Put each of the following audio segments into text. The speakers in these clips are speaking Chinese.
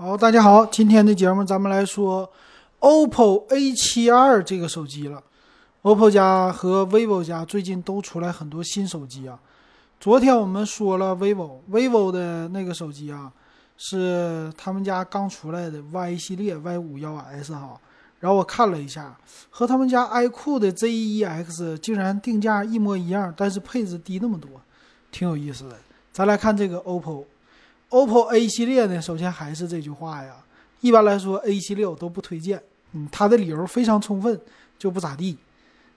好，大家好，今天的节目咱们来说 OPPO A72 这个手机了。OPPO 家和 vivo 家最近都出来很多新手机啊。昨天我们说了 vivo，vivo 的那个手机啊，是他们家刚出来的 Y 系列 Y 五幺 S 哈。然后我看了一下，和他们家 iQOO 的 Z1X 竟然定价一模一样，但是配置低那么多，挺有意思的。咱来看这个 OPPO。OPPO A 系列呢，首先还是这句话呀，一般来说 A 系列我都不推荐，嗯，它的理由非常充分，就不咋地，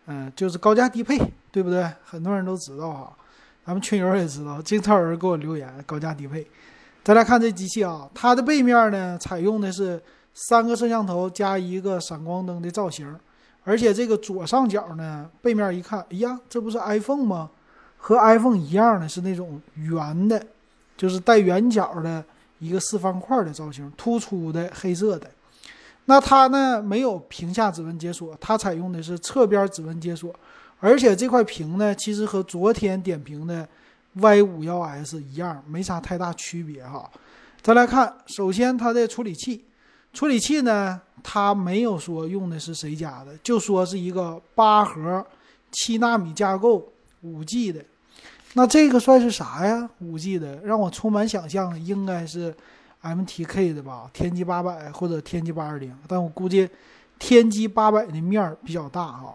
嗯，就是高价低配，对不对？很多人都知道哈，咱们群友也知道，经常有人给我留言高价低配。再来看这机器啊，它的背面呢，采用的是三个摄像头加一个闪光灯的造型，而且这个左上角呢，背面一看，哎呀，这不是 iPhone 吗？和 iPhone 一样的是那种圆的。就是带圆角的一个四方块的造型，突出的黑色的。那它呢没有屏下指纹解锁，它采用的是侧边指纹解锁。而且这块屏呢，其实和昨天点评的 Y 五幺 S 一样，没啥太大区别哈。再来看，首先它的处理器，处理器呢，它没有说用的是谁家的，就说是一个八核七纳米架构五 G 的。那这个算是啥呀？五 G 的，让我充满想象，应该是 MTK 的吧？天玑八百或者天玑八二零，但我估计天玑八百的面儿比较大哈。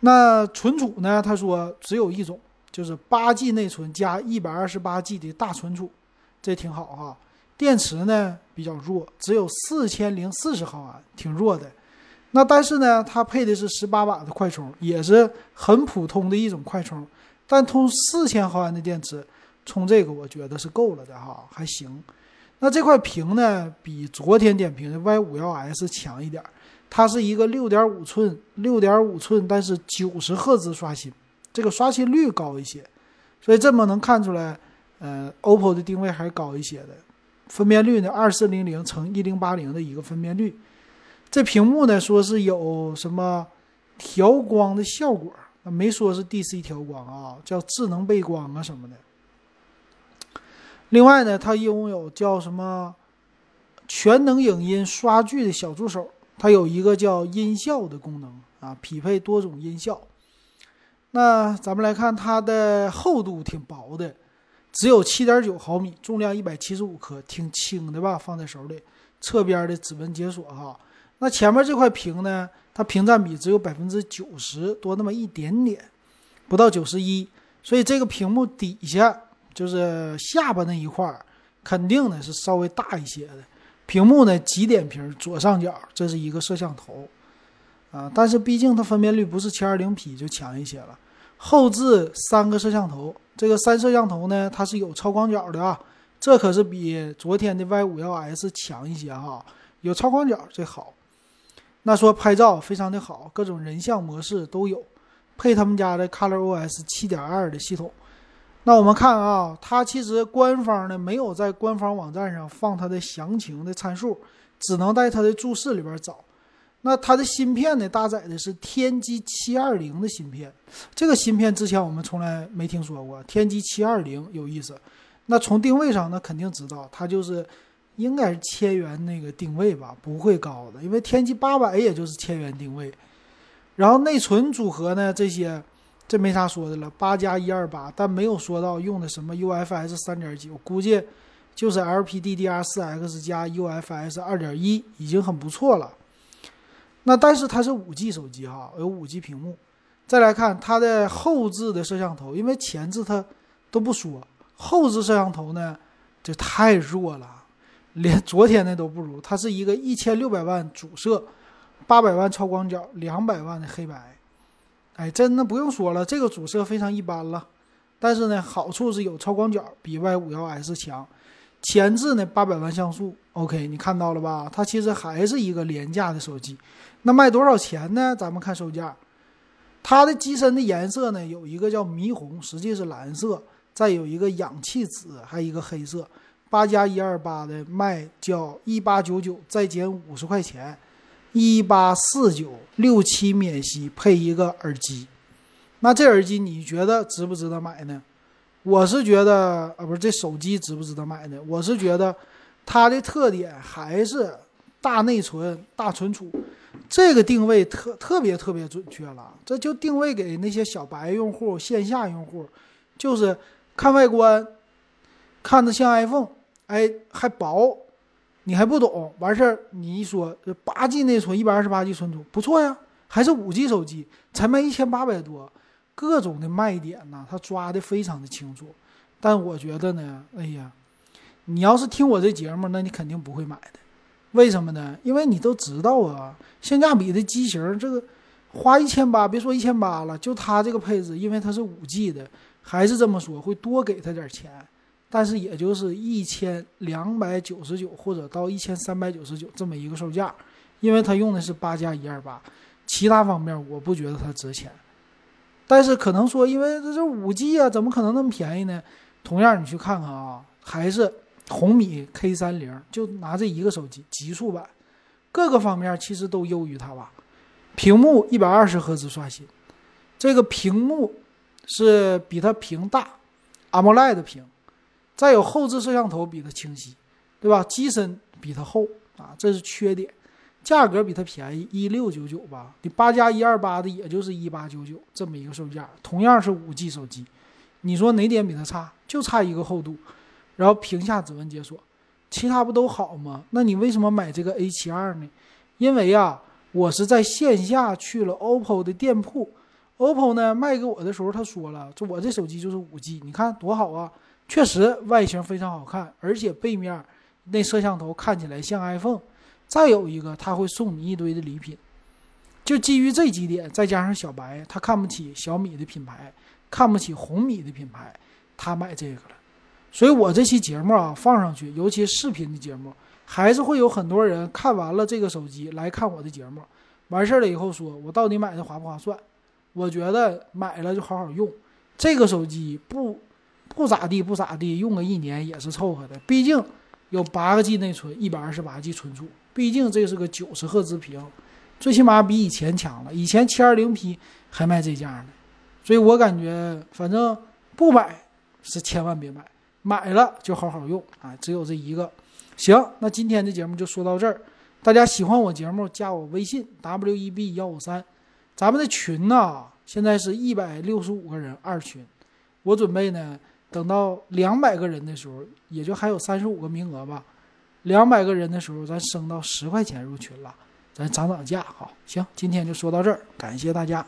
那存储呢？他说只有一种，就是八 G 内存加一百二十八 G 的大存储，这挺好哈。电池呢比较弱，只有四千零四十毫安，挺弱的。那但是呢，它配的是十八瓦的快充，也是很普通的一种快充。但充四千毫安的电池，充这个我觉得是够了的哈，还行。那这块屏呢，比昨天点评的 Y 五幺 S 强一点，它是一个六点五寸，六点五寸，但是九十赫兹刷新，这个刷新率高一些，所以这么能看出来，呃，OPPO 的定位还是高一些的。分辨率呢，二四零零乘一零八零的一个分辨率。这屏幕呢，说是有什么调光的效果。没说是 DC 调光啊，叫智能背光啊什么的。另外呢，它拥有叫什么全能影音刷剧的小助手，它有一个叫音效的功能啊，匹配多种音效。那咱们来看它的厚度挺薄的，只有七点九毫米，重量一百七十五克，挺轻的吧？放在手里，侧边的指纹解锁哈。那前面这块屏呢？它屏占比只有百分之九十多那么一点点，不到九十一，所以这个屏幕底下就是下巴那一块儿，肯定呢是稍微大一些的。屏幕呢极点屏左上角，这是一个摄像头啊，但是毕竟它分辨率不是七二零 P 就强一些了。后置三个摄像头，这个三摄像头呢它是有超广角的啊，这可是比昨天的 Y 五幺 S 强一些哈，有超广角这好。那说拍照非常的好，各种人像模式都有，配他们家的 ColorOS 七点二的系统。那我们看啊，它其实官方呢没有在官方网站上放它的详情的参数，只能在它的注释里边找。那它的芯片呢，搭载的是天玑七二零的芯片，这个芯片之前我们从来没听说过。天玑七二零有意思。那从定位上，那肯定知道它就是。应该是千元那个定位吧，不会高的，因为天玑八百也就是千元定位。然后内存组合呢，这些这没啥说的了，八加一二八，但没有说到用的什么 UFS 三点几，我估计就是 LPDDR4X 加 UFS 二点一，已经很不错了。那但是它是五 G 手机哈，有五 G 屏幕。再来看它的后置的摄像头，因为前置它都不说，后置摄像头呢就太弱了。连昨天的都不如，它是一个一千六百万主摄，八百万超广角，两百万的黑白，哎，真的不用说了，这个主摄非常一般了。但是呢，好处是有超广角，比 Y 五幺 S 强。前置呢八百万像素，OK，你看到了吧？它其实还是一个廉价的手机。那卖多少钱呢？咱们看售价，它的机身的颜色呢有一个叫霓虹，实际是蓝色，再有一个氧气紫，还有一个黑色。八加一二八的卖叫一八九九，再减五十块钱，一八四九六七免息配一个耳机。那这耳机你觉得值不值得买呢？我是觉得啊，不是这手机值不值得买呢？我是觉得它的特点还是大内存、大存储，这个定位特特别特别准确了。这就定位给那些小白用户、线下用户，就是看外观，看着像 iPhone，哎，还薄，你还不懂，完事儿你一说八 G 内存、一百二十八 G 存储，不错呀，还是五 G 手机，才卖一千八百多，各种的卖点呢，他抓的非常的清楚。但我觉得呢，哎呀。你要是听我这节目，那你肯定不会买的，为什么呢？因为你都知道啊，性价比的机型，这个花一千八，别说一千八了，就它这个配置，因为它是五 G 的，还是这么说，会多给他点钱，但是也就是一千两百九十九或者到一千三百九十九这么一个售价，因为它用的是八加一二八，其他方面我不觉得它值钱，但是可能说，因为这是五 G 啊，怎么可能那么便宜呢？同样，你去看看啊，还是。红米 K 三零就拿这一个手机，极速版，各个方面其实都优于它吧。屏幕一百二十赫兹刷新，这个屏幕是比它屏大，AMOLED 的屏，再有后置摄像头比它清晰，对吧？机身比它厚啊，这是缺点。价格比它便宜一六九九吧，你八加一二八的也就是一八九九这么一个售价，同样是五 G 手机，你说哪点比它差？就差一个厚度。然后屏下指纹解锁，其他不都好吗？那你为什么买这个 A 七二呢？因为啊，我是在线下去了 OPPO 的店铺，OPPO 呢卖给我的时候，他说了，就我这手机就是五 G，你看多好啊！确实外形非常好看，而且背面那摄像头看起来像 iPhone。再有一个，他会送你一堆的礼品，就基于这几点，再加上小白他看不起小米的品牌，看不起红米的品牌，他买这个了。所以我这期节目啊放上去，尤其视频的节目，还是会有很多人看完了这个手机来看我的节目，完事儿了以后说我到底买的划不划算？我觉得买了就好好用，这个手机不不咋地不咋地，用个一年也是凑合的。毕竟有八个 G 内存，一百二十八 G 存储，毕竟这是个九十赫兹屏，最起码比以前强了。以前七二零 P 还卖这价呢，所以我感觉反正不买是千万别买。买了就好好用啊！只有这一个，行，那今天的节目就说到这儿。大家喜欢我节目，加我微信 w e b 幺五三，咱们的群呢，现在是一百六十五个人二群。我准备呢，等到两百个人的时候，也就还有三十五个名额吧。两百个人的时候，咱升到十块钱入群了，咱涨涨价。好，行，今天就说到这儿，感谢大家。